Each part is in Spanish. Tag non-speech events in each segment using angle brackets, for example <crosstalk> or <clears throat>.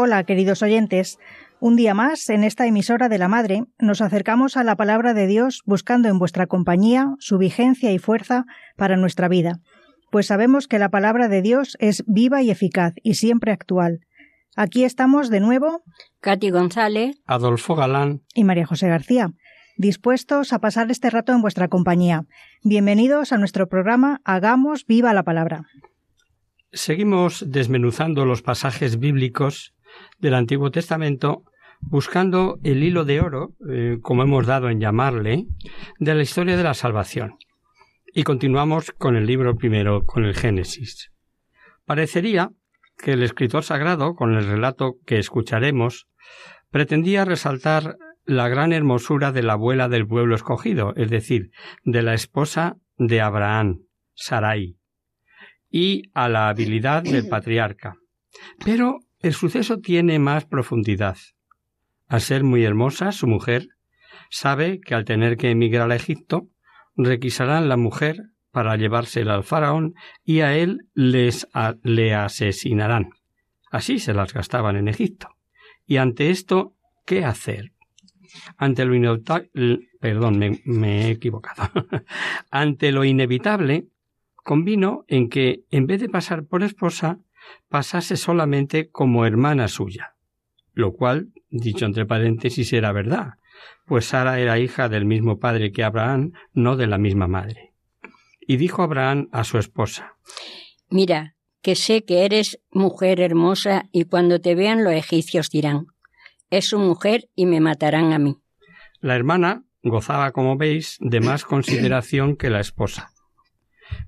Hola, queridos oyentes. Un día más, en esta emisora de la Madre, nos acercamos a la palabra de Dios buscando en vuestra compañía su vigencia y fuerza para nuestra vida, pues sabemos que la palabra de Dios es viva y eficaz y siempre actual. Aquí estamos de nuevo Katy González, Adolfo Galán, y María José García, dispuestos a pasar este rato en vuestra compañía. Bienvenidos a nuestro programa Hagamos viva la palabra. seguimos desmenuzando los pasajes bíblicos del Antiguo Testamento buscando el hilo de oro, eh, como hemos dado en llamarle, de la historia de la salvación. Y continuamos con el libro primero, con el Génesis. Parecería que el escritor sagrado, con el relato que escucharemos, pretendía resaltar la gran hermosura de la abuela del pueblo escogido, es decir, de la esposa de Abraham, Sarai, y a la habilidad del patriarca. Pero el suceso tiene más profundidad. Al ser muy hermosa, su mujer sabe que al tener que emigrar a Egipto, requisarán la mujer para llevársela al faraón y a él les le asesinarán. Así se las gastaban en Egipto. Y ante esto, ¿qué hacer? Ante lo inevitable, perdón, me, me he equivocado. <laughs> ante lo inevitable, convino en que, en vez de pasar por esposa, pasase solamente como hermana suya, lo cual, dicho entre paréntesis, era verdad, pues Sara era hija del mismo padre que Abraham, no de la misma madre. Y dijo Abraham a su esposa, mira, que sé que eres mujer hermosa y cuando te vean los egipcios dirán, es su mujer y me matarán a mí. la hermana gozaba, como veis, de más consideración que la esposa.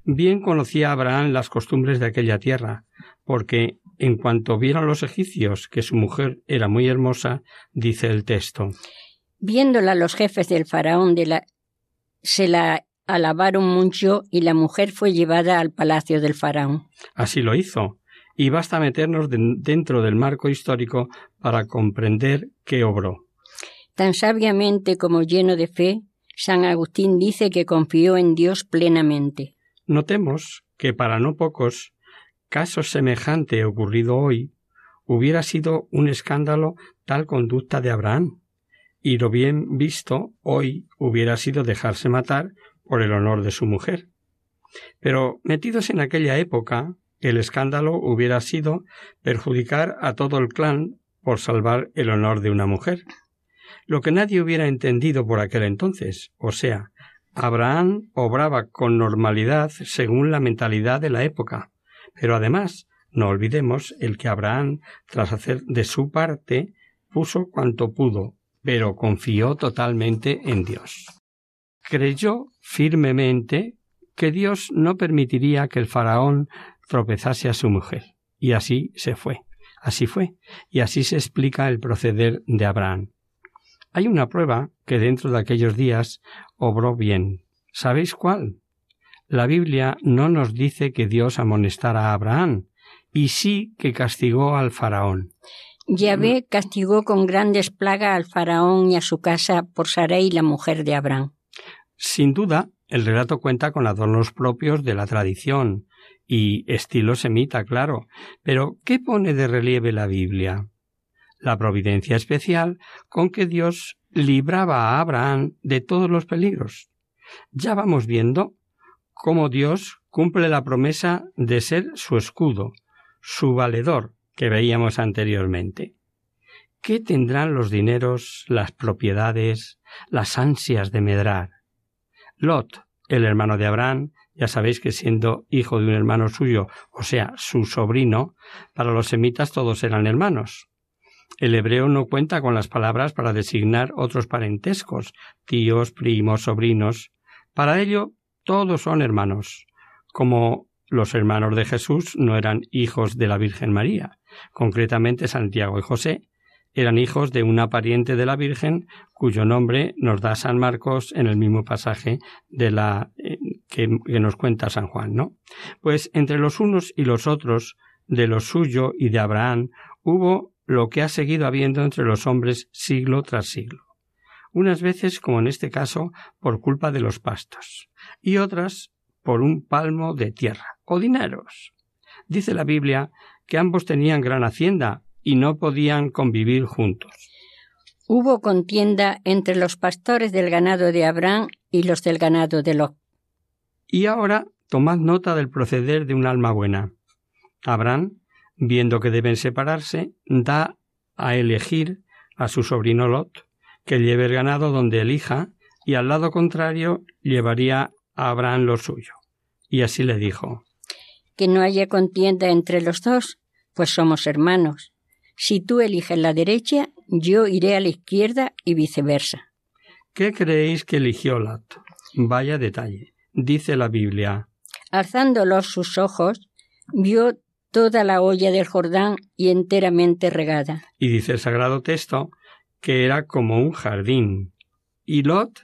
Bien conocía Abraham las costumbres de aquella tierra, porque en cuanto vieron los egipcios que su mujer era muy hermosa, dice el texto, Viéndola los jefes del faraón de la... se la alabaron mucho y la mujer fue llevada al palacio del faraón. Así lo hizo, y basta meternos den- dentro del marco histórico para comprender qué obró. Tan sabiamente como lleno de fe, San Agustín dice que confió en Dios plenamente. Notemos que para no pocos, caso semejante ocurrido hoy, hubiera sido un escándalo tal conducta de Abraham, y lo bien visto hoy hubiera sido dejarse matar por el honor de su mujer. Pero metidos en aquella época, el escándalo hubiera sido perjudicar a todo el clan por salvar el honor de una mujer. Lo que nadie hubiera entendido por aquel entonces, o sea, Abraham obraba con normalidad según la mentalidad de la época, pero además no olvidemos el que Abraham, tras hacer de su parte, puso cuanto pudo, pero confió totalmente en Dios. Creyó firmemente que Dios no permitiría que el faraón tropezase a su mujer, y así se fue. Así fue, y así se explica el proceder de Abraham. Hay una prueba que dentro de aquellos días obró bien. ¿Sabéis cuál? La Biblia no nos dice que Dios amonestara a Abraham, y sí que castigó al faraón. Yahvé castigó con grandes plagas al faraón y a su casa por Sarai, la mujer de Abraham. Sin duda, el relato cuenta con adornos propios de la tradición y estilo semita, claro. Pero, ¿qué pone de relieve la Biblia? La providencia especial con que Dios libraba a Abraham de todos los peligros. Ya vamos viendo cómo Dios cumple la promesa de ser su escudo, su valedor, que veíamos anteriormente. ¿qué tendrán los dineros, las propiedades, las ansias de medrar? Lot, el hermano de Abraham, ya sabéis que siendo hijo de un hermano suyo, o sea, su sobrino, para los semitas todos eran hermanos. El hebreo no cuenta con las palabras para designar otros parentescos, tíos, primos, sobrinos. Para ello, todos son hermanos, como los hermanos de Jesús no eran hijos de la Virgen María. Concretamente, Santiago y José eran hijos de una pariente de la Virgen cuyo nombre nos da San Marcos en el mismo pasaje de la eh, que, que, nos cuenta San Juan, ¿no? Pues entre los unos y los otros, de lo suyo y de Abraham, hubo lo que ha seguido habiendo entre los hombres siglo tras siglo. Unas veces, como en este caso, por culpa de los pastos, y otras por un palmo de tierra o dineros. Dice la Biblia que ambos tenían gran hacienda y no podían convivir juntos. Hubo contienda entre los pastores del ganado de Abraham y los del ganado de Lot. Y ahora tomad nota del proceder de un alma buena. Abraham, viendo que deben separarse, da a elegir a su sobrino Lot, que lleve el ganado donde elija, y al lado contrario llevaría a Abraham lo suyo. Y así le dijo Que no haya contienda entre los dos, pues somos hermanos. Si tú eliges la derecha, yo iré a la izquierda y viceversa. ¿Qué creéis que eligió Lot? Vaya detalle. Dice la Biblia. Alzándolos sus ojos, vio toda la olla del Jordán y enteramente regada. Y dice el sagrado texto que era como un jardín. ¿Y Lot?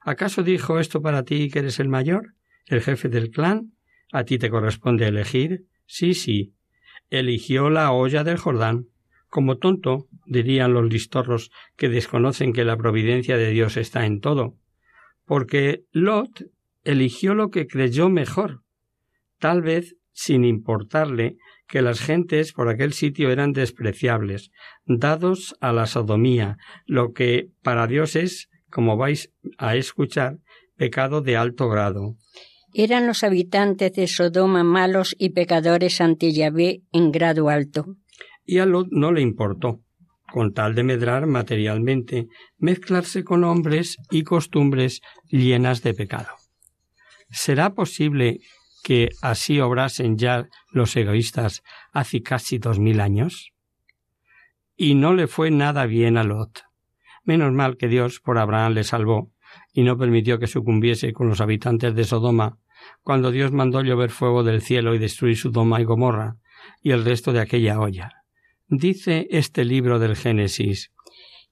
¿Acaso dijo esto para ti que eres el mayor? el jefe del clan, a ti te corresponde elegir. Sí, sí. Eligió la olla del Jordán. Como tonto, dirían los listorros que desconocen que la providencia de Dios está en todo. Porque Lot eligió lo que creyó mejor, tal vez sin importarle que las gentes por aquel sitio eran despreciables, dados a la sodomía, lo que para Dios es, como vais a escuchar, pecado de alto grado. Eran los habitantes de Sodoma malos y pecadores ante Yahvé en grado alto. Y a Lot no le importó, con tal de medrar materialmente, mezclarse con hombres y costumbres llenas de pecado. ¿Será posible que así obrasen ya los egoístas hace casi dos mil años? Y no le fue nada bien a Lot. Menos mal que Dios por Abraham le salvó y no permitió que sucumbiese con los habitantes de Sodoma cuando Dios mandó llover fuego del cielo y destruir Sodoma y Gomorra y el resto de aquella olla. Dice este libro del Génesis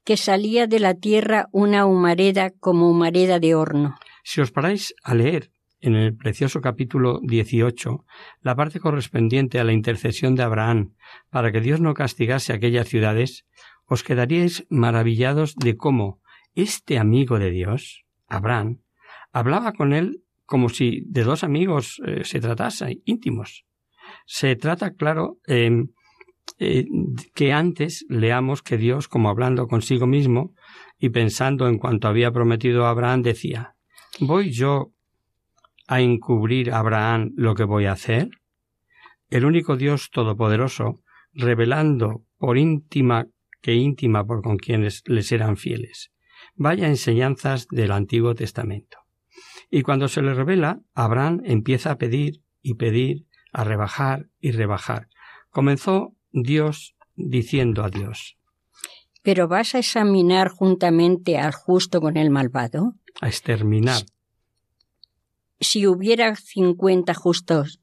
que salía de la tierra una humareda como humareda de horno. Si os paráis a leer en el precioso capítulo 18 la parte correspondiente a la intercesión de Abraham para que Dios no castigase aquellas ciudades, os quedaríais maravillados de cómo este amigo de Dios, Abraham, hablaba con él como si de dos amigos eh, se tratase, íntimos. Se trata, claro, eh, eh, que antes leamos que Dios, como hablando consigo mismo y pensando en cuanto había prometido a Abraham, decía, ¿voy yo a encubrir a Abraham lo que voy a hacer? El único Dios todopoderoso, revelando por íntima que íntima por con quienes les eran fieles. Vaya enseñanzas del Antiguo Testamento. Y cuando se le revela, Abraham empieza a pedir y pedir, a rebajar y rebajar. Comenzó Dios diciendo a Dios. ¿Pero vas a examinar juntamente al justo con el malvado? A exterminar. Si hubiera cincuenta justos,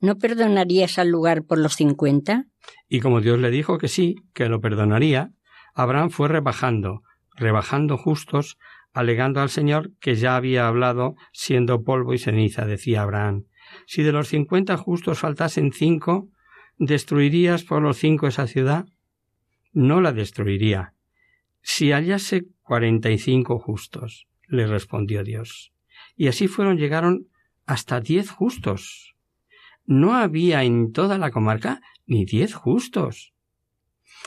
¿no perdonarías al lugar por los cincuenta? Y como Dios le dijo que sí, que lo perdonaría, Abraham fue rebajando, rebajando justos alegando al Señor que ya había hablado siendo polvo y ceniza, decía Abraham. Si de los cincuenta justos faltasen cinco, ¿destruirías por los cinco esa ciudad? No la destruiría. Si hallase cuarenta y cinco justos, le respondió Dios. Y así fueron, llegaron hasta diez justos. No había en toda la comarca ni diez justos.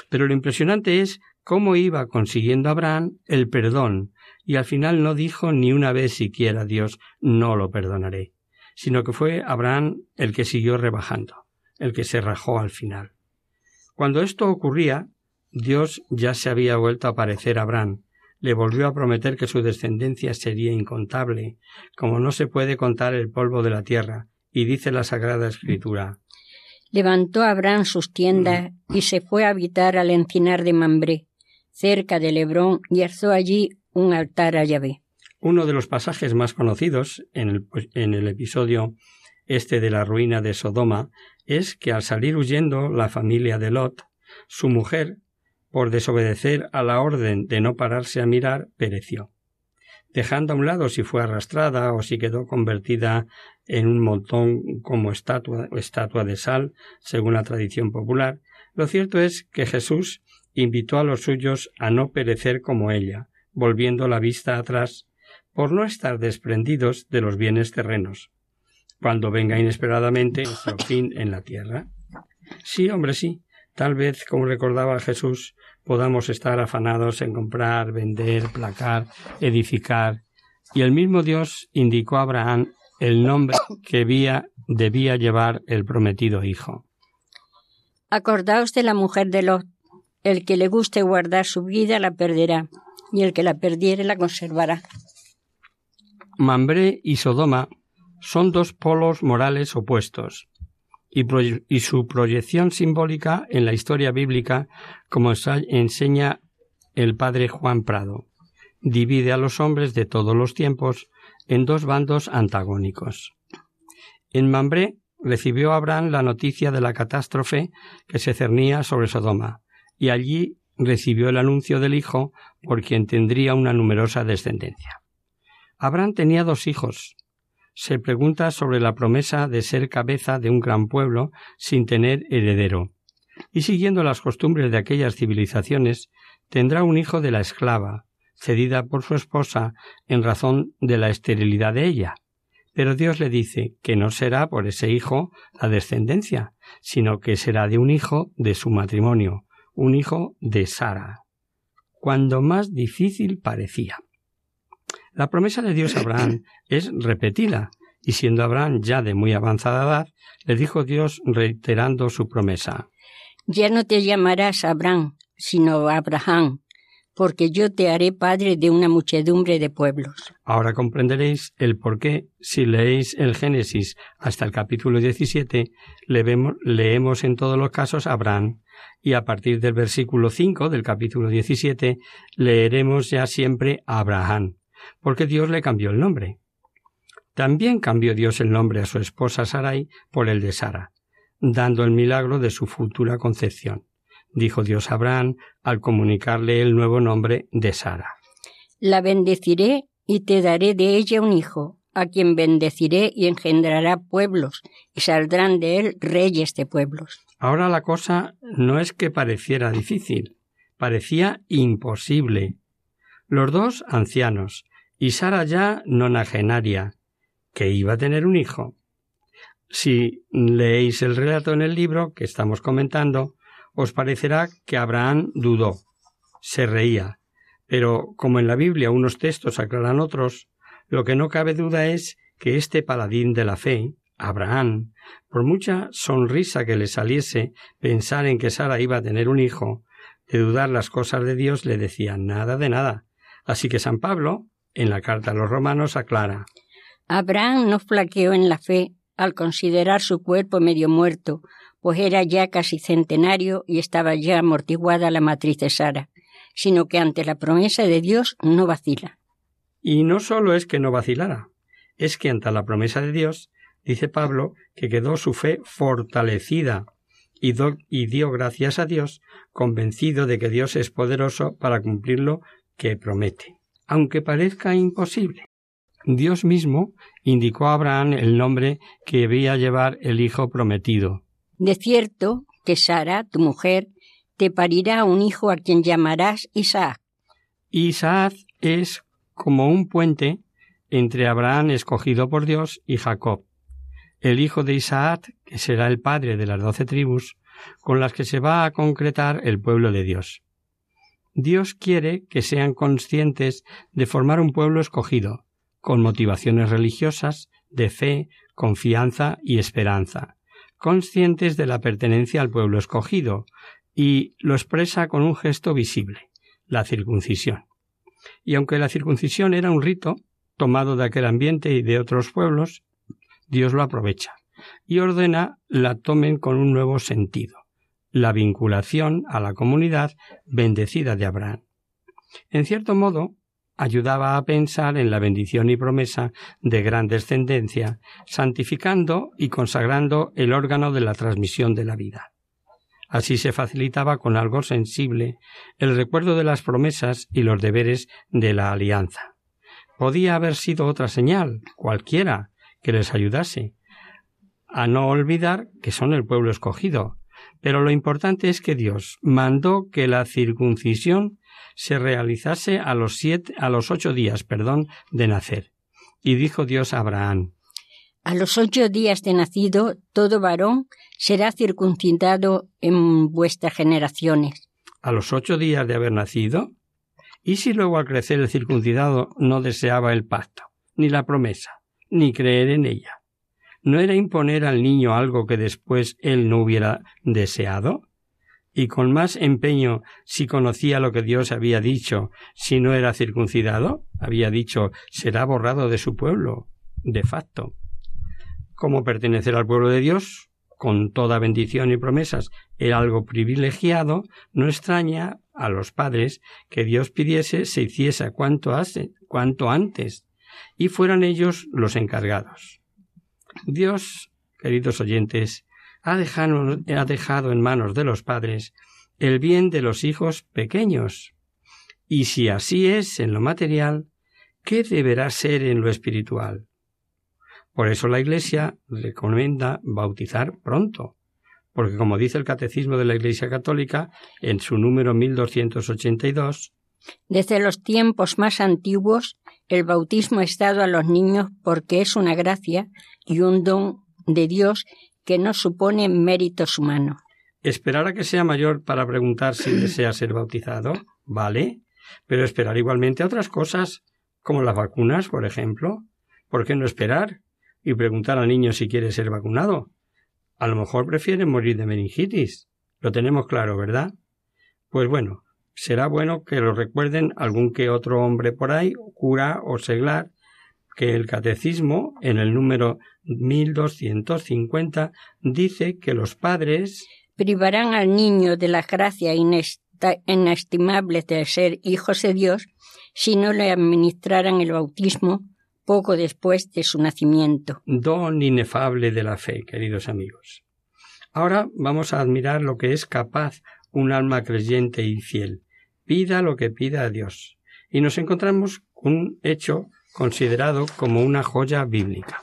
Pero lo impresionante es cómo iba consiguiendo Abraham el perdón y al final no dijo ni una vez siquiera Dios no lo perdonaré, sino que fue Abraham el que siguió rebajando, el que se rajó al final. Cuando esto ocurría, Dios ya se había vuelto a aparecer a Abraham, le volvió a prometer que su descendencia sería incontable, como no se puede contar el polvo de la tierra, y dice la Sagrada Escritura. Levantó Abraham sus tiendas y se fue a habitar al encinar de Mambré, cerca de Hebrón, y alzó allí un altar a Yahvé. Uno de los pasajes más conocidos en el, en el episodio este de la ruina de Sodoma es que al salir huyendo la familia de Lot, su mujer, por desobedecer a la orden de no pararse a mirar, pereció. Dejando a un lado si fue arrastrada o si quedó convertida en un montón como estatua, estatua de sal, según la tradición popular, lo cierto es que Jesús invitó a los suyos a no perecer como ella, volviendo la vista atrás, por no estar desprendidos de los bienes terrenos, cuando venga inesperadamente nuestro fin en la tierra. Sí, hombre, sí, Tal vez, como recordaba Jesús, podamos estar afanados en comprar, vender, placar, edificar. Y el mismo Dios indicó a Abraham el nombre que debía llevar el prometido hijo. Acordaos de la mujer de Lot. El que le guste guardar su vida la perderá, y el que la perdiere la conservará. Mambré y Sodoma son dos polos morales opuestos y, su proyección simbólica en la historia bíblica, como enseña el padre Juan Prado. Divide a los hombres de todos los tiempos en dos bandos antagónicos. En Mambré recibió Abraham la noticia de la catástrofe que se cernía sobre Sodoma, y allí recibió el anuncio del Hijo por quien tendría una numerosa descendencia. Abraham tenía dos hijos, se pregunta sobre la promesa de ser cabeza de un gran pueblo sin tener heredero. Y siguiendo las costumbres de aquellas civilizaciones, tendrá un hijo de la esclava, cedida por su esposa en razón de la esterilidad de ella. Pero Dios le dice que no será por ese hijo la descendencia, sino que será de un hijo de su matrimonio, un hijo de Sara. Cuando más difícil parecía. La promesa de Dios a Abraham <coughs> es repetida, y siendo Abraham ya de muy avanzada edad, le dijo Dios reiterando su promesa. Ya no te llamarás Abraham, sino Abraham, porque yo te haré padre de una muchedumbre de pueblos. Ahora comprenderéis el por qué, si leéis el Génesis hasta el capítulo 17, leemos en todos los casos Abraham, y a partir del versículo 5 del capítulo 17 leeremos ya siempre Abraham porque Dios le cambió el nombre. También cambió Dios el nombre a su esposa Sarai por el de Sara, dando el milagro de su futura concepción. Dijo Dios a Abraham al comunicarle el nuevo nombre de Sara. La bendeciré y te daré de ella un hijo, a quien bendeciré y engendrará pueblos, y saldrán de él reyes de pueblos. Ahora la cosa no es que pareciera difícil, parecía imposible. Los dos ancianos, y Sara ya nonagenaria, que iba a tener un hijo. Si leéis el relato en el libro que estamos comentando, os parecerá que Abraham dudó, se reía, pero como en la Biblia unos textos aclaran otros, lo que no cabe duda es que este paladín de la fe, Abraham, por mucha sonrisa que le saliese pensar en que Sara iba a tener un hijo, de dudar las cosas de Dios le decía nada de nada. Así que San Pablo, en la carta a los romanos aclara. Abraham no flaqueó en la fe al considerar su cuerpo medio muerto, pues era ya casi centenario y estaba ya amortiguada la matriz de Sara, sino que ante la promesa de Dios no vacila. Y no solo es que no vacilara, es que ante la promesa de Dios, dice Pablo, que quedó su fe fortalecida y, y dio gracias a Dios, convencido de que Dios es poderoso para cumplir lo que promete aunque parezca imposible. Dios mismo indicó a Abraham el nombre que debía llevar el hijo prometido. De cierto que Sara, tu mujer, te parirá un hijo a quien llamarás Isaac. Isaac es como un puente entre Abraham escogido por Dios y Jacob, el hijo de Isaac, que será el padre de las doce tribus, con las que se va a concretar el pueblo de Dios. Dios quiere que sean conscientes de formar un pueblo escogido, con motivaciones religiosas, de fe, confianza y esperanza, conscientes de la pertenencia al pueblo escogido, y lo expresa con un gesto visible, la circuncisión. Y aunque la circuncisión era un rito tomado de aquel ambiente y de otros pueblos, Dios lo aprovecha y ordena la tomen con un nuevo sentido, la vinculación a la comunidad bendecida de Abraham. En cierto modo, ayudaba a pensar en la bendición y promesa de gran descendencia, santificando y consagrando el órgano de la transmisión de la vida. Así se facilitaba con algo sensible el recuerdo de las promesas y los deberes de la alianza. Podía haber sido otra señal, cualquiera, que les ayudase, a no olvidar que son el pueblo escogido. Pero lo importante es que Dios mandó que la circuncisión se realizase a los siete, a los ocho días, perdón, de nacer. Y dijo Dios a Abraham, A los ocho días de nacido, todo varón será circuncidado en vuestras generaciones. ¿A los ocho días de haber nacido? ¿Y si luego al crecer el circuncidado no deseaba el pacto, ni la promesa, ni creer en ella? ¿No era imponer al niño algo que después él no hubiera deseado? y con más empeño si conocía lo que Dios había dicho, si no era circuncidado, había dicho será borrado de su pueblo, de facto. Como pertenecer al pueblo de Dios, con toda bendición y promesas, era algo privilegiado, no extraña a los padres que Dios pidiese se hiciese cuanto, hace, cuanto antes, y fueran ellos los encargados. Dios, queridos oyentes, ha dejado, en manos de los padres el bien de los hijos pequeños. Y si así es en lo material, ¿qué deberá ser en lo espiritual? Por eso la Iglesia recomienda bautizar pronto, porque como dice el Catecismo de la Iglesia Católica en su número 1282, desde los tiempos más antiguos el bautismo ha estado a los niños porque es una gracia y un don de Dios que no supone méritos humanos. Esperar a que sea mayor para preguntar si desea ser bautizado, vale, pero esperar igualmente a otras cosas, como las vacunas, por ejemplo. ¿Por qué no esperar y preguntar al niño si quiere ser vacunado? A lo mejor prefiere morir de meningitis. Lo tenemos claro, ¿verdad? Pues bueno, será bueno que lo recuerden algún que otro hombre por ahí, cura o seglar, que el catecismo, en el número 1250 dice que los padres privarán al niño de la gracia inestimable de ser hijos de Dios si no le administraran el bautismo poco después de su nacimiento. Don inefable de la fe, queridos amigos. Ahora vamos a admirar lo que es capaz un alma creyente y fiel. Pida lo que pida a Dios. Y nos encontramos con un hecho considerado como una joya bíblica.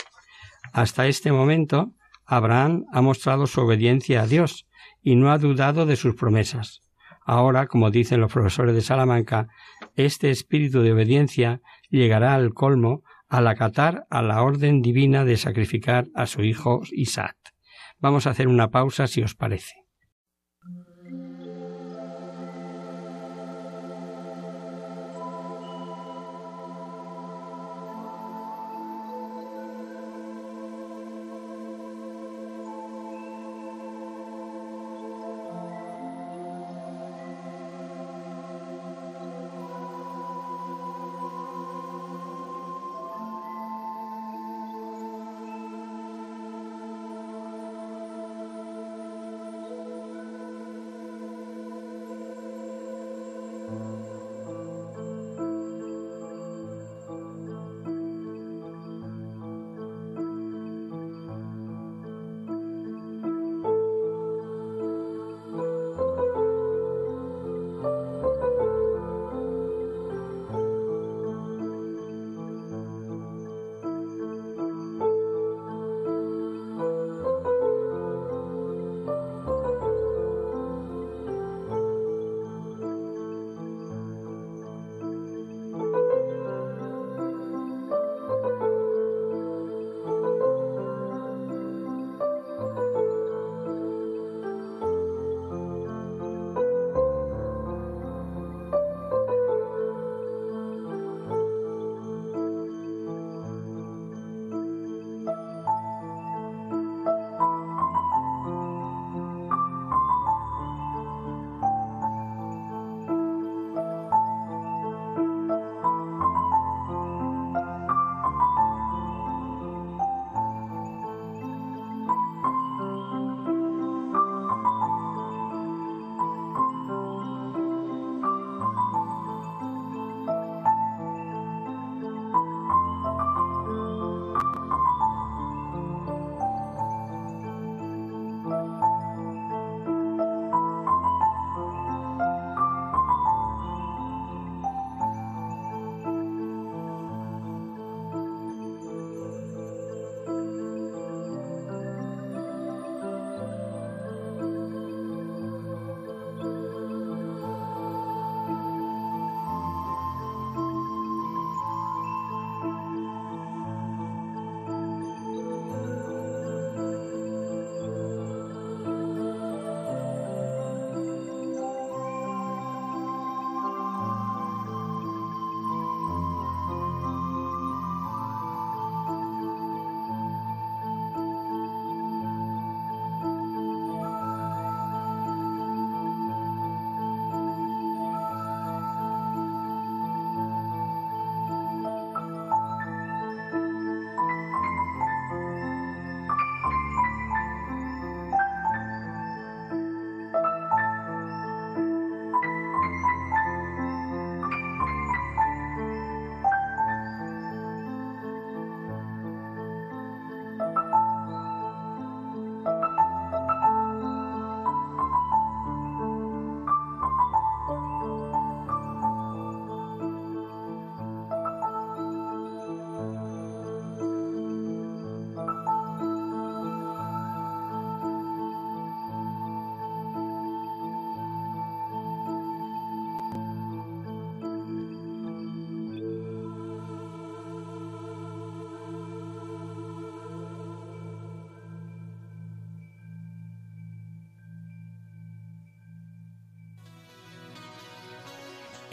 Hasta este momento, Abraham ha mostrado su obediencia a Dios y no ha dudado de sus promesas. Ahora, como dicen los profesores de Salamanca, este espíritu de obediencia llegará al colmo al acatar a la orden divina de sacrificar a su hijo Isaac. Vamos a hacer una pausa si os parece.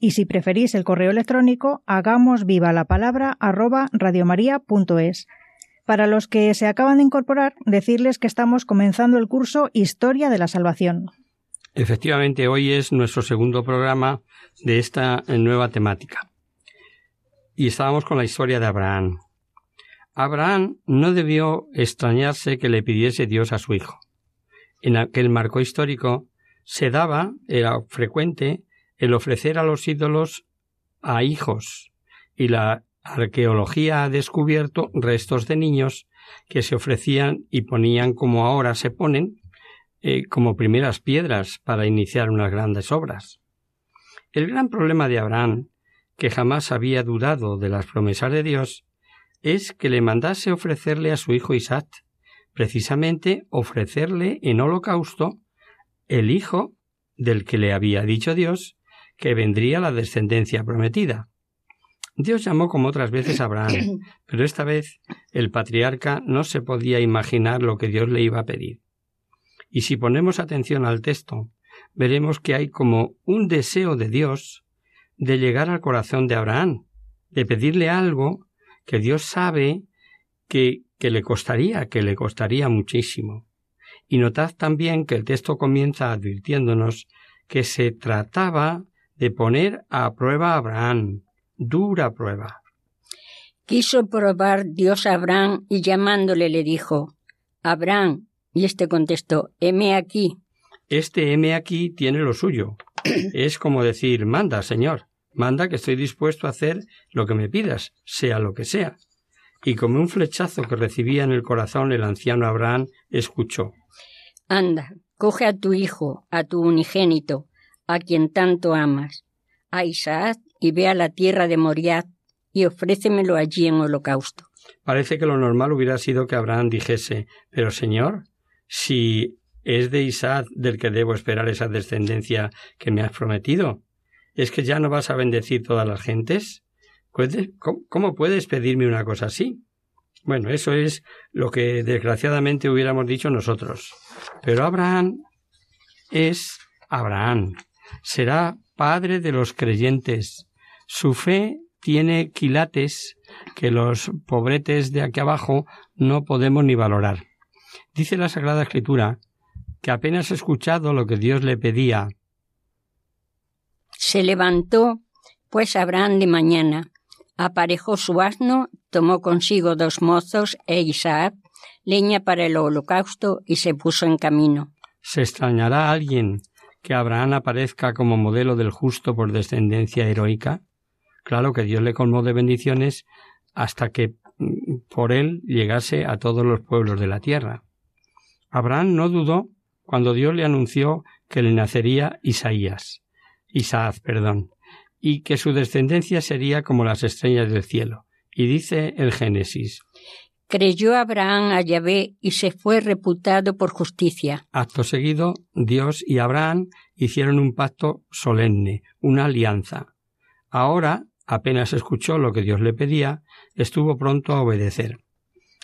y si preferís el correo electrónico, hagamos viva la palabra arroba radiomaria.es. Para los que se acaban de incorporar, decirles que estamos comenzando el curso Historia de la Salvación. Efectivamente, hoy es nuestro segundo programa de esta nueva temática. Y estábamos con la historia de Abraham. Abraham no debió extrañarse que le pidiese Dios a su hijo. En aquel marco histórico se daba, era frecuente, el ofrecer a los ídolos a hijos, y la arqueología ha descubierto restos de niños que se ofrecían y ponían como ahora se ponen eh, como primeras piedras para iniciar unas grandes obras. El gran problema de Abraham, que jamás había dudado de las promesas de Dios, es que le mandase ofrecerle a su hijo Isaac, precisamente ofrecerle en holocausto el hijo del que le había dicho Dios que vendría la descendencia prometida. Dios llamó como otras veces a Abraham, <clears throat> pero esta vez el patriarca no se podía imaginar lo que Dios le iba a pedir. Y si ponemos atención al texto, veremos que hay como un deseo de Dios de llegar al corazón de Abraham, de pedirle algo que Dios sabe que, que le costaría, que le costaría muchísimo. Y notad también que el texto comienza advirtiéndonos que se trataba de poner a prueba a Abraham, dura prueba. Quiso probar Dios a Abraham y llamándole le dijo, Abraham, y éste contestó, heme aquí. Este heme aquí tiene lo suyo. <clears throat> es como decir, manda, Señor, manda que estoy dispuesto a hacer lo que me pidas, sea lo que sea. Y como un flechazo que recibía en el corazón el anciano Abraham, escuchó. Anda, coge a tu hijo, a tu unigénito, a quien tanto amas, a Isaac, y ve a la tierra de Moriad, y ofrécemelo allí en holocausto. Parece que lo normal hubiera sido que Abraham dijese Pero Señor, si es de Isaac del que debo esperar esa descendencia que me has prometido, ¿es que ya no vas a bendecir todas las gentes? ¿Cómo puedes pedirme una cosa así? Bueno, eso es lo que desgraciadamente hubiéramos dicho nosotros. Pero Abraham es Abraham será padre de los creyentes. Su fe tiene quilates que los pobretes de aquí abajo no podemos ni valorar. Dice la Sagrada Escritura que apenas escuchado lo que Dios le pedía. Se levantó, pues Abraham de mañana, aparejó su asno, tomó consigo dos mozos e Isaac, leña para el holocausto, y se puso en camino. ¿Se extrañará alguien que Abraham aparezca como modelo del justo por descendencia heroica? Claro que Dios le colmó de bendiciones hasta que mm, por él llegase a todos los pueblos de la tierra. Abraham no dudó cuando Dios le anunció que le nacería Isaías, Isaac, perdón, y que su descendencia sería como las estrellas del cielo. Y dice el Génesis, Creyó Abraham a Yahvé y se fue reputado por justicia. Acto seguido, Dios y Abraham hicieron un pacto solemne, una alianza. Ahora, apenas escuchó lo que Dios le pedía, estuvo pronto a obedecer.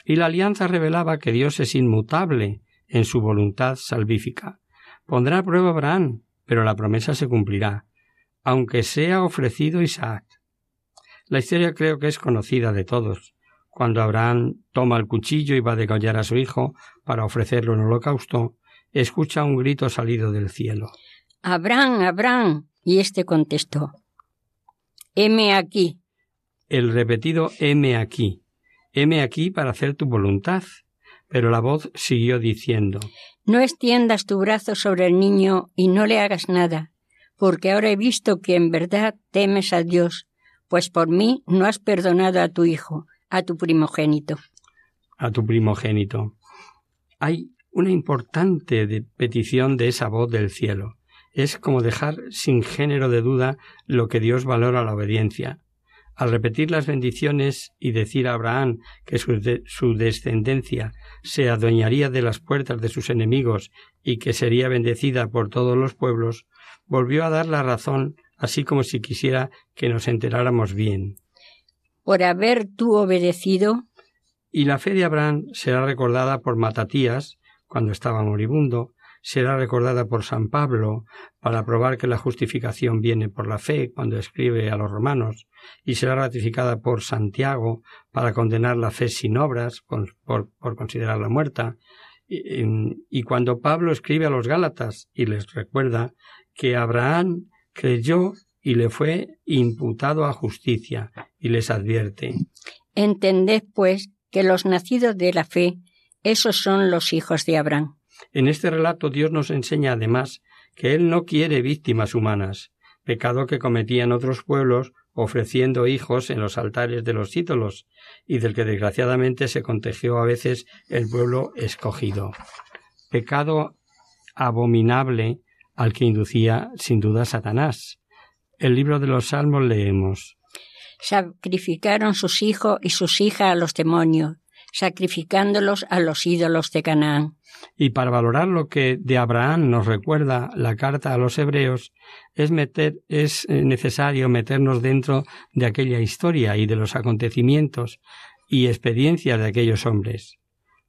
Y la alianza revelaba que Dios es inmutable en su voluntad salvífica. Pondrá a prueba Abraham, pero la promesa se cumplirá, aunque sea ofrecido Isaac. La historia creo que es conocida de todos cuando Abraham toma el cuchillo y va a degollar a su hijo para ofrecerlo en holocausto, escucha un grito salido del cielo. Abraham, Abraham. Y éste contestó Heme aquí. El repetido heme aquí. Heme aquí para hacer tu voluntad. Pero la voz siguió diciendo No extiendas tu brazo sobre el niño y no le hagas nada, porque ahora he visto que en verdad temes a Dios, pues por mí no has perdonado a tu hijo, a tu primogénito. A tu primogénito. Hay una importante petición de esa voz del cielo. Es como dejar sin género de duda lo que Dios valora la obediencia. al repetir las bendiciones y decir a Abraham que su, su descendencia se adueñaría de las puertas de sus enemigos y que sería bendecida por todos los pueblos, volvió a dar la razón, así como si quisiera que nos enteráramos bien. Por haber tú obedecido, Y la fe de Abraham será recordada por Matatías, cuando estaba moribundo, será recordada por San Pablo, para probar que la justificación viene por la fe, cuando escribe a los romanos, y será ratificada por Santiago, para condenar la fe sin obras, por, por- considerarla muerta, y cuando Pablo escribe a los Gálatas y les recuerda que Abraham creyó y le fue imputado a justicia, y les advierte entended pues que los nacidos de la fe, esos son los hijos de Abraham. En este relato Dios nos enseña además que Él no quiere víctimas humanas, pecado que cometían otros pueblos ofreciendo hijos en los altares de los ídolos, y del que desgraciadamente se contagió a veces el pueblo escogido. Pecado abominable al que inducía sin duda Satanás. El libro de los Salmos leemos Sacrificaron sus hijos y sus hijas a los demonios, sacrificándolos a los ídolos de Canaán. Y para valorar lo que de Abraham nos recuerda la carta a los hebreos, es, meter, es eh, necesario meternos dentro de aquella historia y de los acontecimientos y experiencias de aquellos hombres.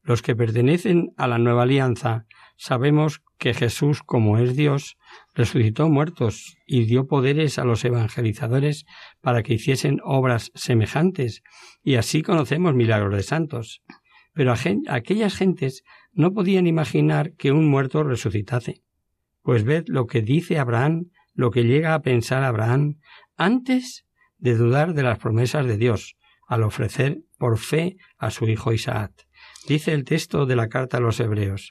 Los que pertenecen a la nueva alianza sabemos que Jesús, como es Dios, resucitó muertos y dio poderes a los evangelizadores para que hiciesen obras semejantes, y así conocemos milagros de santos. Pero aquellas gentes no podían imaginar que un muerto resucitase. Pues ved lo que dice Abraham, lo que llega a pensar Abraham antes de dudar de las promesas de Dios, al ofrecer por fe a su hijo Isaac. Dice el texto de la carta a los hebreos.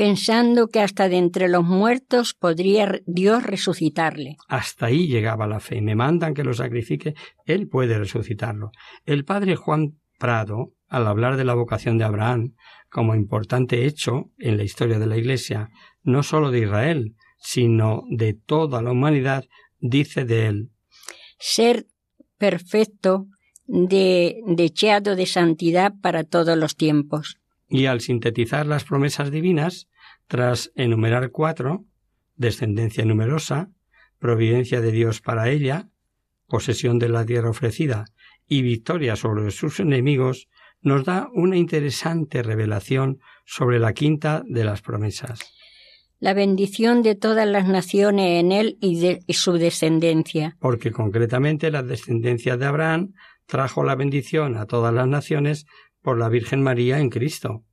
Pensando que hasta de entre los muertos podría Dios resucitarle. Hasta ahí llegaba la fe. Me mandan que lo sacrifique, él puede resucitarlo. El padre Juan Prado, al hablar de la vocación de Abraham como importante hecho en la historia de la Iglesia, no sólo de Israel, sino de toda la humanidad, dice de él Ser perfecto, de, decheado de santidad para todos los tiempos. y al sintetizar las promesas divinas, tras enumerar cuatro, descendencia numerosa, providencia de Dios para ella, posesión de la tierra ofrecida y victoria sobre sus enemigos, nos da una interesante revelación sobre la quinta de las promesas. La bendición de todas las naciones en él y de y su descendencia. porque concretamente la descendencia de Abraham trajo la bendición a todas las naciones por la Virgen María en Cristo.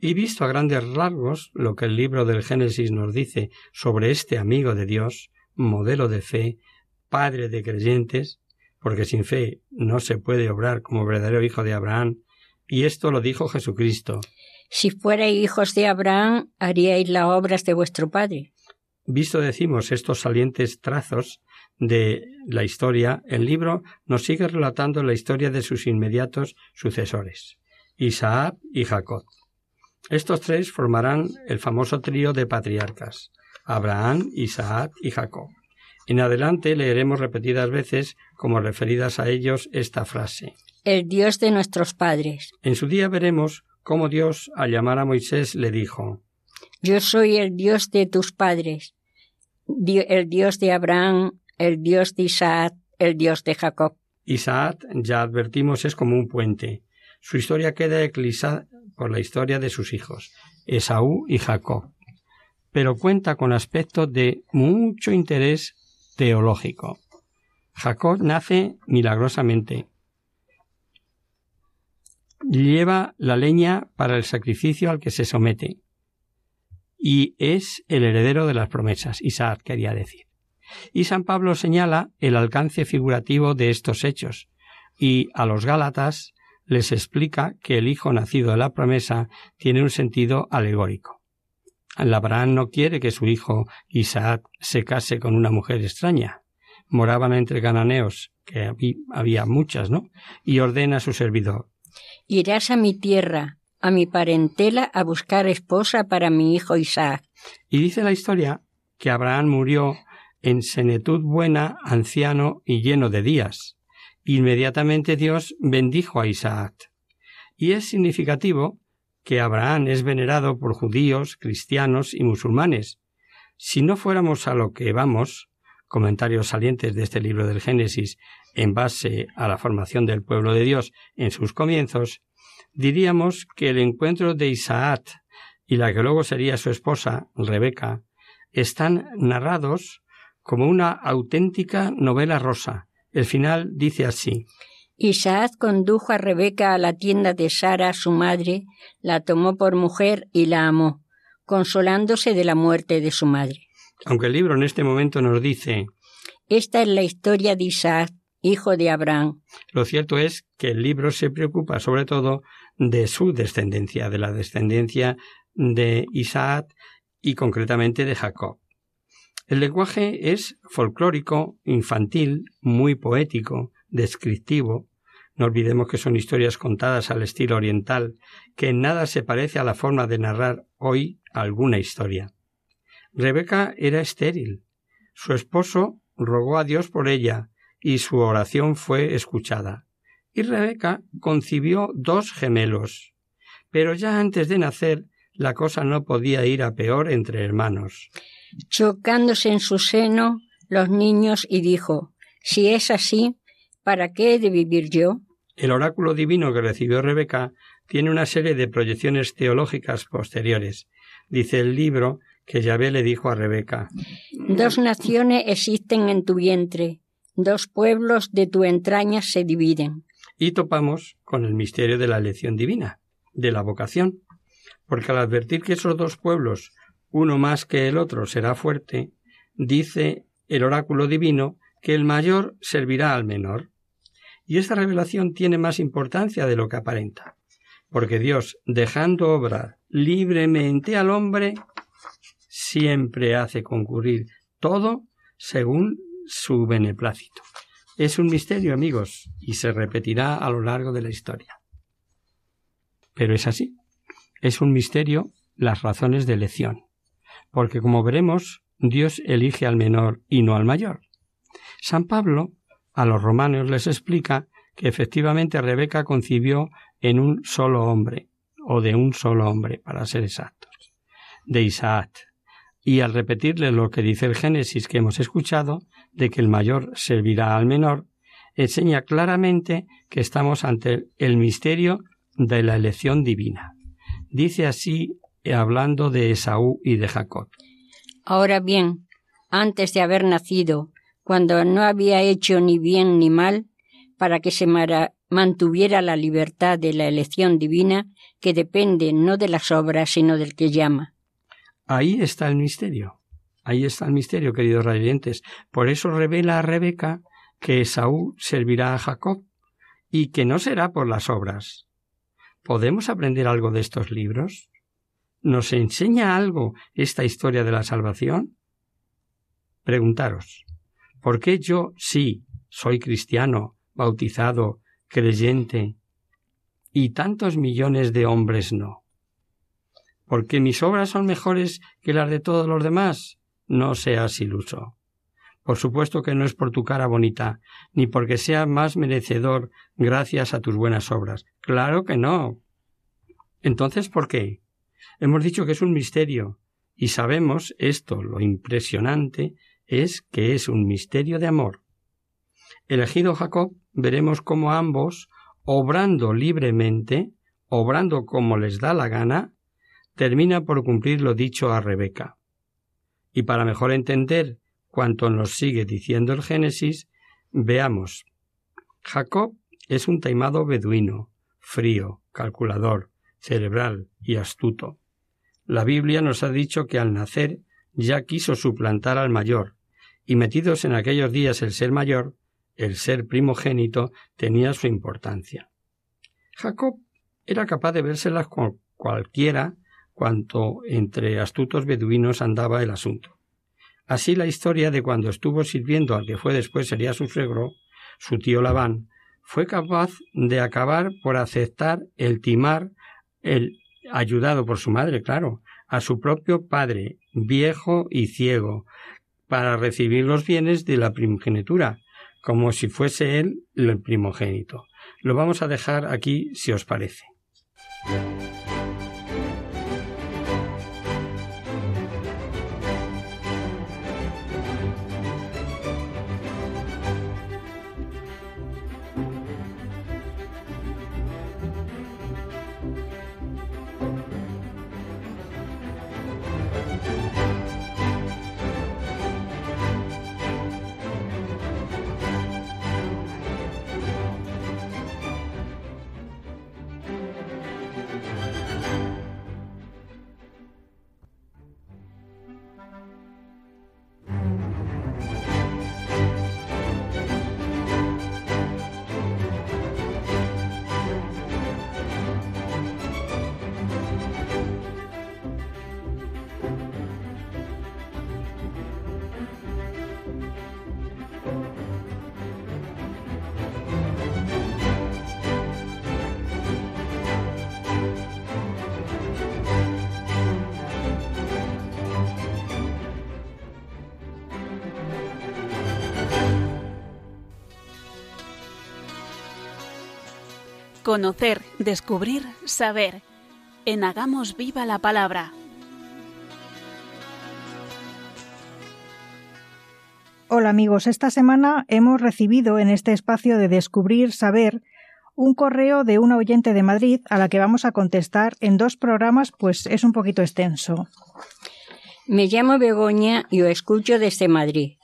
Y visto a grandes rasgos lo que el libro del Génesis nos dice sobre este amigo de Dios, modelo de fe, padre de creyentes, porque sin fe no se puede obrar como verdadero hijo de Abraham, y esto lo dijo Jesucristo. Si fuerais hijos de Abraham, haríais las obras de vuestro padre. Visto decimos estos salientes trazos de la historia, el libro nos sigue relatando la historia de sus inmediatos sucesores, Isaac y Jacob. Estos tres formarán el famoso trío de patriarcas, Abraham, Isaac y Jacob. En adelante leeremos repetidas veces, como referidas a ellos, esta frase. El Dios de nuestros padres. En su día veremos cómo Dios, al llamar a Moisés, le dijo Yo soy el Dios de tus padres, el Dios de Abraham, el Dios de Isaac, el Dios de Jacob. Isaac, ya advertimos, es como un puente. Su historia queda eclipsada por la historia de sus hijos, Esaú y Jacob, pero cuenta con aspectos de mucho interés teológico. Jacob nace milagrosamente. Lleva la leña para el sacrificio al que se somete y es el heredero de las promesas, Isaac quería decir. Y San Pablo señala el alcance figurativo de estos hechos, y a los Gálatas les explica que el hijo nacido de la promesa tiene un sentido alegórico. Abraham no quiere que su hijo Isaac se case con una mujer extraña. Moraban entre cananeos, que habí- había muchas, ¿no? Y ordena a su servidor, Irás a mi tierra, a mi parentela, a buscar esposa para mi hijo Isaac. Y dice la historia que Abraham murió en senetud buena, anciano y lleno de días, Inmediatamente Dios bendijo a Isaac. Y es significativo que Abraham es venerado por judíos, cristianos y musulmanes. Si no fuéramos a lo que vamos, comentarios salientes de este libro del Génesis en base a la formación del pueblo de Dios en sus comienzos, diríamos que el encuentro de Isaac y la que luego sería su esposa, Rebeca, están narrados como una auténtica novela rosa. El final dice así Isaac condujo a Rebeca a la tienda de Sara, su madre, la tomó por mujer y la amó, consolándose de la muerte de su madre. Aunque el libro en este momento nos dice Esta es la historia de Isaac, hijo de Abraham. Lo cierto es que el libro se preocupa sobre todo de su descendencia, de la descendencia de Isaac y concretamente de Jacob. El lenguaje es folclórico, infantil, muy poético, descriptivo. No olvidemos que son historias contadas al estilo oriental, que en nada se parece a la forma de narrar hoy alguna historia. Rebeca era estéril. Su esposo rogó a Dios por ella, y su oración fue escuchada. Y Rebeca concibió dos gemelos. Pero ya antes de nacer, la cosa no podía ir a peor entre hermanos. Chocándose en su seno los niños y dijo, Si es así, ¿Para qué he de vivir yo? El oráculo divino que recibió Rebeca tiene una serie de proyecciones teológicas posteriores. Dice el libro que Yahvé le dijo a Rebeca Dos naciones existen en tu vientre, dos pueblos de tu entraña se dividen. Y topamos con el misterio de la elección divina, de la vocación, porque al advertir que esos dos pueblos, uno más que el otro, será fuerte, dice el oráculo divino que el mayor servirá al menor. Y esta revelación tiene más importancia de lo que aparenta, porque Dios, dejando obrar libremente al hombre, siempre hace concurrir todo según su beneplácito. Es un misterio, amigos, y se repetirá a lo largo de la historia. Pero es así. Es un misterio las razones de elección, porque como veremos, Dios elige al menor y no al mayor. San Pablo a los romanos les explica que efectivamente Rebeca concibió en un solo hombre, o de un solo hombre, para ser exactos, de Isaac. Y al repetirle lo que dice el Génesis que hemos escuchado, de que el mayor servirá al menor, enseña claramente que estamos ante el misterio de la elección divina. Dice así hablando de Esaú y de Jacob. Ahora bien, antes de haber nacido, cuando no había hecho ni bien ni mal, para que se mantuviera la libertad de la elección divina, que depende no de las obras, sino del que llama. Ahí está el misterio. Ahí está el misterio, queridos radiantes. Por eso revela a Rebeca que Esaú servirá a Jacob y que no será por las obras. ¿Podemos aprender algo de estos libros? ¿Nos enseña algo esta historia de la salvación? Preguntaros. ¿Por qué yo sí soy cristiano, bautizado, creyente, y tantos millones de hombres no? ¿Porque mis obras son mejores que las de todos los demás? No seas iluso. Por supuesto que no es por tu cara bonita, ni porque sea más merecedor gracias a tus buenas obras. Claro que no. Entonces, ¿por qué? Hemos dicho que es un misterio, y sabemos esto, lo impresionante, es que es un misterio de amor. Elegido Jacob, veremos cómo ambos, obrando libremente, obrando como les da la gana, termina por cumplir lo dicho a Rebeca. Y para mejor entender cuanto nos sigue diciendo el Génesis, veamos. Jacob es un taimado beduino, frío, calculador, cerebral y astuto. La Biblia nos ha dicho que al nacer ya quiso suplantar al mayor, y metidos en aquellos días el ser mayor, el ser primogénito, tenía su importancia. Jacob era capaz de vérselas con cualquiera cuanto entre astutos beduinos andaba el asunto. Así la historia de cuando estuvo sirviendo al que fue después sería su suegro, su tío Labán, fue capaz de acabar por aceptar el timar, el ayudado por su madre, claro, a su propio padre, viejo y ciego, para recibir los bienes de la primogenitura, como si fuese él el primogénito. Lo vamos a dejar aquí si os parece. Descubrir, saber. En Hagamos Viva la Palabra. Hola amigos, esta semana hemos recibido en este espacio de Descubrir, Saber un correo de una oyente de Madrid a la que vamos a contestar en dos programas, pues es un poquito extenso. Me llamo Begoña y os escucho desde Madrid.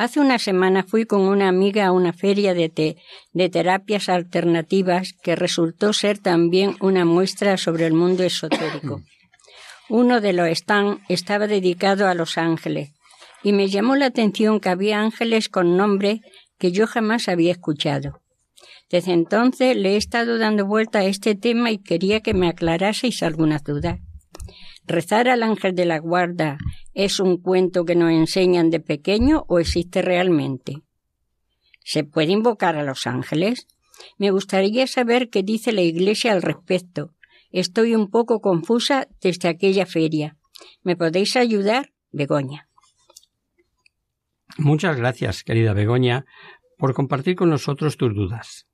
Hace una semana fui con una amiga a una feria de, de terapias alternativas que resultó ser también una muestra sobre el mundo esotérico. <clears throat> Uno de los stands estaba dedicado a los ángeles y me llamó la atención que había ángeles con nombre que yo jamás había escuchado. Desde entonces le he estado dando vuelta a este tema y quería que me aclaraseis algunas dudas. ¿Rezar al ángel de la guarda es un cuento que nos enseñan de pequeño o existe realmente? ¿Se puede invocar a los ángeles? Me gustaría saber qué dice la Iglesia al respecto. Estoy un poco confusa desde aquella feria. ¿Me podéis ayudar? Begoña. Muchas gracias, querida Begoña, por compartir con nosotros tus dudas.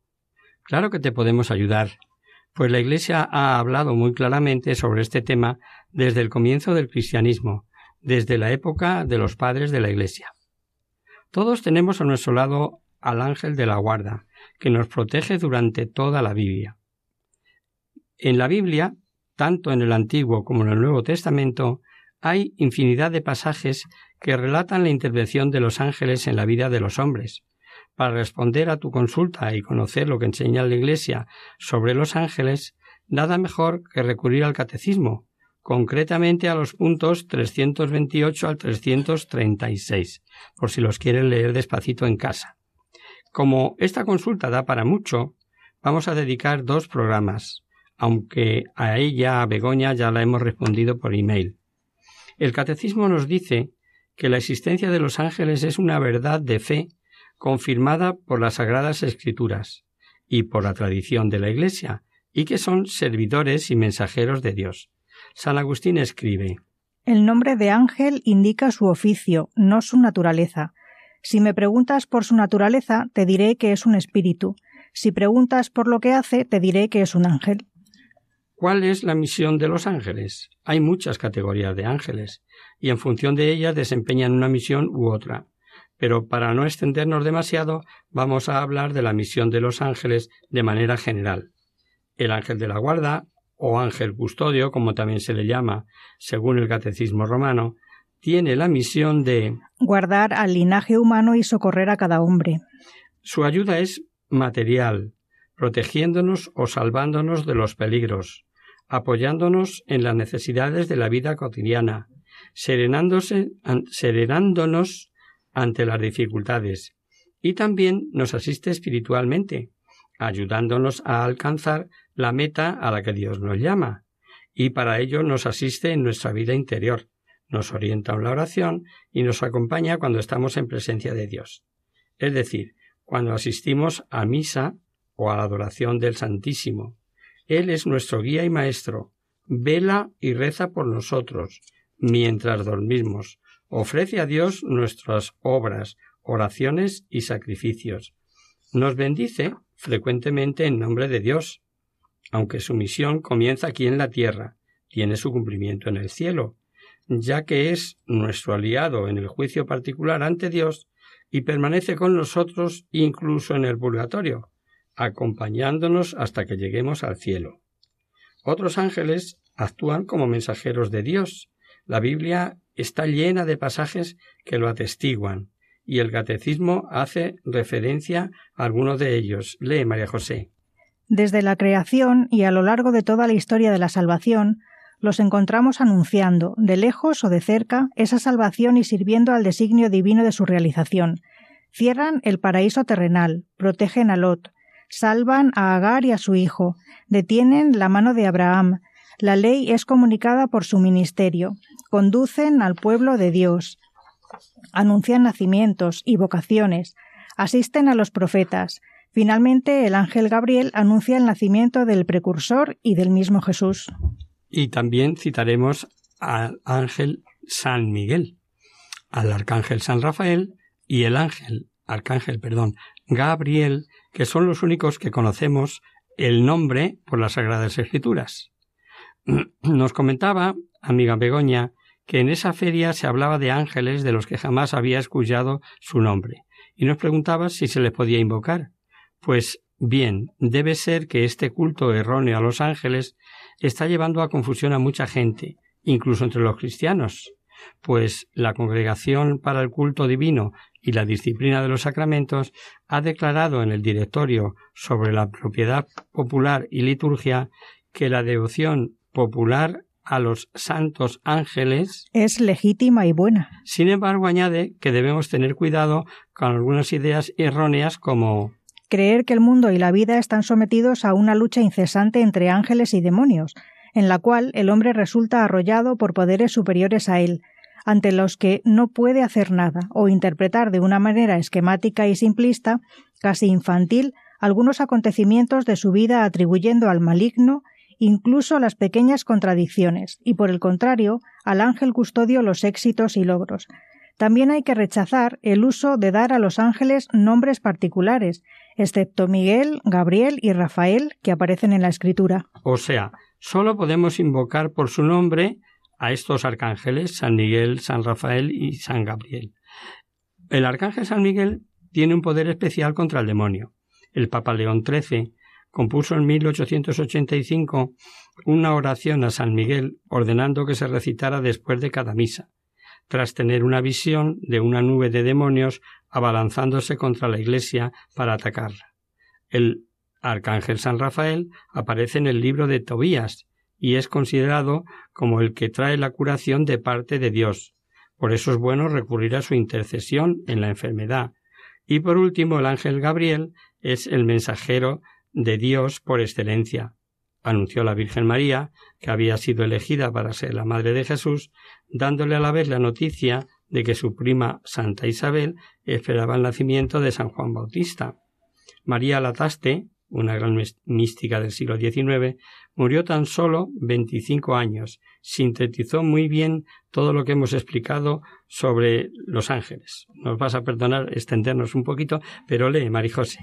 Claro que te podemos ayudar, pues la Iglesia ha hablado muy claramente sobre este tema desde el comienzo del cristianismo, desde la época de los padres de la Iglesia. Todos tenemos a nuestro lado al ángel de la guarda, que nos protege durante toda la Biblia. En la Biblia, tanto en el Antiguo como en el Nuevo Testamento, hay infinidad de pasajes que relatan la intervención de los ángeles en la vida de los hombres, para responder a tu consulta y conocer lo que enseña la Iglesia sobre los ángeles, nada mejor que recurrir al catecismo, concretamente a los puntos 328 al 336, por si los quieren leer despacito en casa. Como esta consulta da para mucho, vamos a dedicar dos programas, aunque a ella, a Begoña, ya la hemos respondido por email. El catecismo nos dice que la existencia de los ángeles es una verdad de fe confirmada por las Sagradas Escrituras y por la tradición de la Iglesia, y que son servidores y mensajeros de Dios. San Agustín escribe El nombre de ángel indica su oficio, no su naturaleza. Si me preguntas por su naturaleza, te diré que es un espíritu. Si preguntas por lo que hace, te diré que es un ángel. ¿Cuál es la misión de los ángeles? Hay muchas categorías de ángeles, y en función de ellas desempeñan una misión u otra pero para no extendernos demasiado vamos a hablar de la misión de los ángeles de manera general. El ángel de la guarda, o ángel custodio, como también se le llama, según el catecismo romano, tiene la misión de guardar al linaje humano y socorrer a cada hombre. Su ayuda es material, protegiéndonos o salvándonos de los peligros, apoyándonos en las necesidades de la vida cotidiana, serenándose, serenándonos ante las dificultades y también nos asiste espiritualmente, ayudándonos a alcanzar la meta a la que Dios nos llama, y para ello nos asiste en nuestra vida interior, nos orienta en la oración y nos acompaña cuando estamos en presencia de Dios. Es decir, cuando asistimos a misa o a la adoración del Santísimo. Él es nuestro guía y maestro, vela y reza por nosotros, mientras dormimos, ofrece a Dios nuestras obras, oraciones y sacrificios. Nos bendice frecuentemente en nombre de Dios, aunque su misión comienza aquí en la tierra, tiene su cumplimiento en el cielo, ya que es nuestro aliado en el juicio particular ante Dios y permanece con nosotros incluso en el purgatorio, acompañándonos hasta que lleguemos al cielo. Otros ángeles actúan como mensajeros de Dios. La Biblia está llena de pasajes que lo atestiguan, y el catecismo hace referencia a algunos de ellos. Lee María José. Desde la creación y a lo largo de toda la historia de la salvación, los encontramos anunciando, de lejos o de cerca, esa salvación y sirviendo al designio divino de su realización. Cierran el paraíso terrenal, protegen a Lot, salvan a Agar y a su hijo, detienen la mano de Abraham, la ley es comunicada por su ministerio, conducen al pueblo de Dios, anuncian nacimientos y vocaciones, asisten a los profetas, finalmente el ángel Gabriel anuncia el nacimiento del precursor y del mismo Jesús. Y también citaremos al ángel San Miguel, al arcángel San Rafael y el ángel, arcángel, perdón, Gabriel, que son los únicos que conocemos el nombre por las Sagradas Escrituras. <clears throat> Nos comentaba, amiga Begoña, que en esa feria se hablaba de ángeles de los que jamás había escuchado su nombre, y nos preguntaba si se les podía invocar. Pues bien, debe ser que este culto erróneo a los ángeles está llevando a confusión a mucha gente, incluso entre los cristianos, pues la Congregación para el Culto Divino y la Disciplina de los Sacramentos ha declarado en el directorio sobre la propiedad popular y liturgia que la devoción popular a los santos ángeles es legítima y buena. Sin embargo, añade que debemos tener cuidado con algunas ideas erróneas como creer que el mundo y la vida están sometidos a una lucha incesante entre ángeles y demonios, en la cual el hombre resulta arrollado por poderes superiores a él, ante los que no puede hacer nada, o interpretar de una manera esquemática y simplista, casi infantil, algunos acontecimientos de su vida atribuyendo al maligno incluso las pequeñas contradicciones, y por el contrario, al ángel custodio los éxitos y logros. También hay que rechazar el uso de dar a los ángeles nombres particulares, excepto Miguel, Gabriel y Rafael, que aparecen en la escritura. O sea, solo podemos invocar por su nombre a estos arcángeles, San Miguel, San Rafael y San Gabriel. El arcángel San Miguel tiene un poder especial contra el demonio. El Papa León XIII compuso en 1885 una oración a San Miguel ordenando que se recitara después de cada misa, tras tener una visión de una nube de demonios abalanzándose contra la iglesia para atacarla. El arcángel San Rafael aparece en el libro de Tobías y es considerado como el que trae la curación de parte de Dios. Por eso es bueno recurrir a su intercesión en la enfermedad. Y por último, el ángel Gabriel es el mensajero de Dios por excelencia. Anunció la Virgen María que había sido elegida para ser la madre de Jesús, dándole a la vez la noticia de que su prima Santa Isabel esperaba el nacimiento de San Juan Bautista. María Lataste, una gran mística del siglo XIX, murió tan solo veinticinco años. Sintetizó muy bien todo lo que hemos explicado sobre los ángeles. Nos vas a perdonar extendernos un poquito, pero lee, Marijose.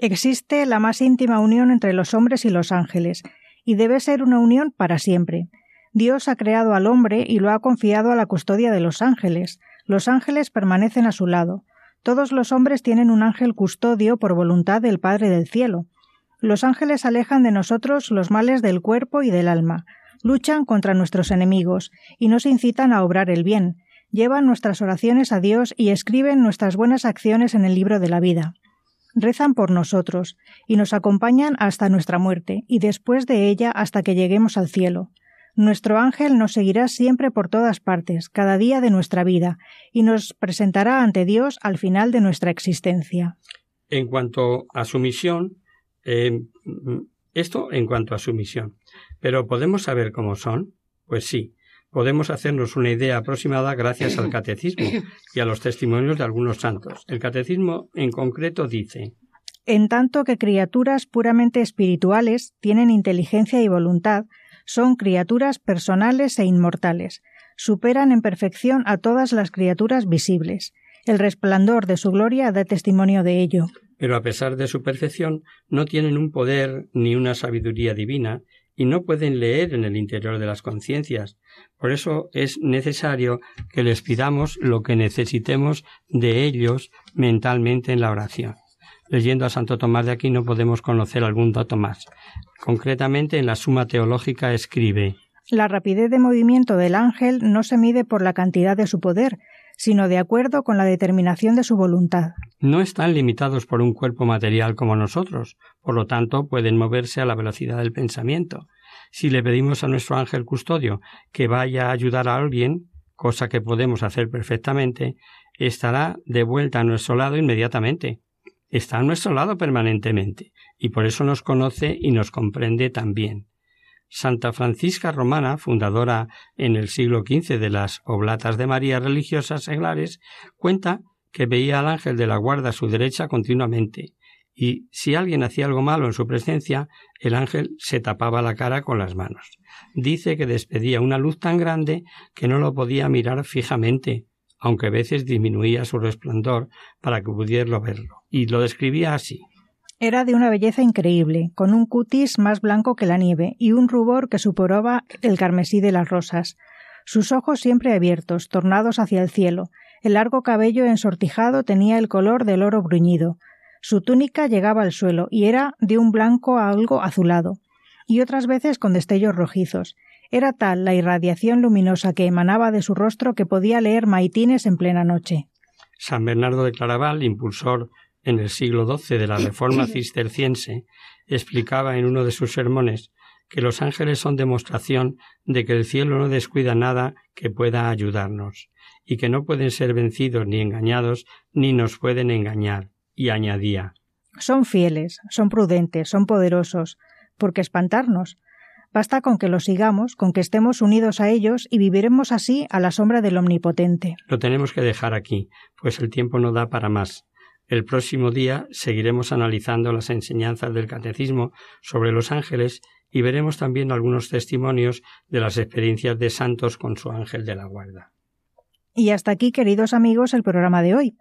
Existe la más íntima unión entre los hombres y los ángeles, y debe ser una unión para siempre. Dios ha creado al hombre y lo ha confiado a la custodia de los ángeles. Los ángeles permanecen a su lado. Todos los hombres tienen un ángel custodio por voluntad del Padre del cielo. Los ángeles alejan de nosotros los males del cuerpo y del alma, luchan contra nuestros enemigos y nos incitan a obrar el bien, llevan nuestras oraciones a Dios y escriben nuestras buenas acciones en el libro de la vida rezan por nosotros y nos acompañan hasta nuestra muerte y después de ella hasta que lleguemos al cielo. Nuestro ángel nos seguirá siempre por todas partes, cada día de nuestra vida, y nos presentará ante Dios al final de nuestra existencia. En cuanto a su misión, eh, esto en cuanto a su misión. Pero ¿podemos saber cómo son? Pues sí, podemos hacernos una idea aproximada gracias al catecismo y a los testimonios de algunos santos. El catecismo en concreto dice En tanto que criaturas puramente espirituales tienen inteligencia y voluntad, son criaturas personales e inmortales, superan en perfección a todas las criaturas visibles. El resplandor de su gloria da testimonio de ello. Pero a pesar de su perfección, no tienen un poder ni una sabiduría divina, y no pueden leer en el interior de las conciencias. Por eso es necesario que les pidamos lo que necesitemos de ellos mentalmente en la oración. Leyendo a Santo Tomás de Aquino podemos conocer algún dato más. Concretamente en la Suma Teológica escribe La rapidez de movimiento del ángel no se mide por la cantidad de su poder, sino de acuerdo con la determinación de su voluntad. No están limitados por un cuerpo material como nosotros, por lo tanto pueden moverse a la velocidad del pensamiento. Si le pedimos a nuestro ángel custodio que vaya a ayudar a alguien, cosa que podemos hacer perfectamente, estará de vuelta a nuestro lado inmediatamente. Está a nuestro lado permanentemente, y por eso nos conoce y nos comprende también. Santa Francisca Romana, fundadora en el siglo XV de las Oblatas de María religiosas seglares, cuenta que veía al ángel de la guarda a su derecha continuamente, y si alguien hacía algo malo en su presencia, el ángel se tapaba la cara con las manos. Dice que despedía una luz tan grande que no lo podía mirar fijamente, aunque a veces disminuía su resplandor para que pudiera verlo, y lo describía así. Era de una belleza increíble, con un cutis más blanco que la nieve y un rubor que superaba el carmesí de las rosas. Sus ojos siempre abiertos, tornados hacia el cielo. El largo cabello ensortijado tenía el color del oro bruñido. Su túnica llegaba al suelo y era de un blanco algo azulado, y otras veces con destellos rojizos. Era tal la irradiación luminosa que emanaba de su rostro que podía leer maitines en plena noche. San Bernardo de Claraval, impulsor en el siglo XII de la Reforma cisterciense, explicaba en uno de sus sermones que los ángeles son demostración de que el cielo no descuida nada que pueda ayudarnos, y que no pueden ser vencidos ni engañados, ni nos pueden engañar. Y añadía Son fieles, son prudentes, son poderosos, porque espantarnos. Basta con que los sigamos, con que estemos unidos a ellos y viviremos así a la sombra del Omnipotente. Lo tenemos que dejar aquí, pues el tiempo no da para más. El próximo día seguiremos analizando las enseñanzas del Catecismo sobre los ángeles y veremos también algunos testimonios de las experiencias de santos con su ángel de la guarda. Y hasta aquí, queridos amigos, el programa de hoy.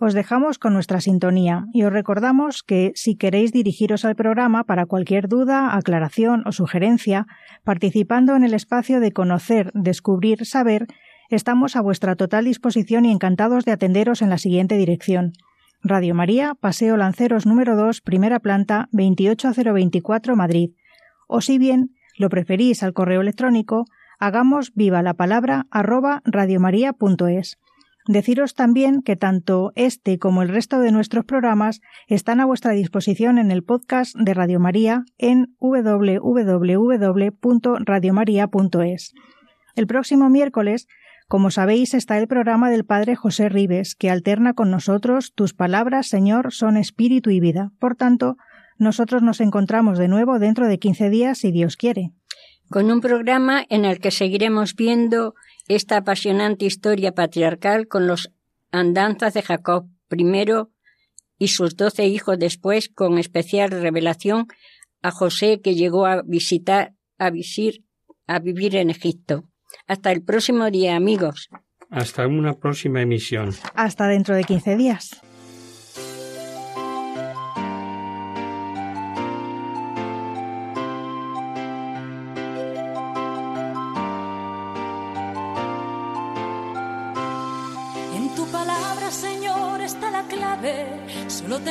Os dejamos con nuestra sintonía y os recordamos que si queréis dirigiros al programa para cualquier duda, aclaración o sugerencia, participando en el espacio de conocer, descubrir, saber, estamos a vuestra total disposición y encantados de atenderos en la siguiente dirección. Radio María, Paseo Lanceros número 2, primera planta, 28024, Madrid. O si bien lo preferís al correo electrónico, hagamos viva la palabra arroba radiomaria.es. Deciros también que tanto este como el resto de nuestros programas están a vuestra disposición en el podcast de Radio María en www.radiomaria.es. El próximo miércoles como sabéis, está el programa del Padre José Ribes, que alterna con nosotros Tus palabras, Señor, son espíritu y vida. Por tanto, nosotros nos encontramos de nuevo dentro de 15 días, si Dios quiere. Con un programa en el que seguiremos viendo esta apasionante historia patriarcal con los andanzas de Jacob I y sus doce hijos después, con especial revelación a José que llegó a visitar, a, visir, a vivir en Egipto. Hasta el próximo día, amigos. Hasta una próxima emisión. Hasta dentro de 15 días.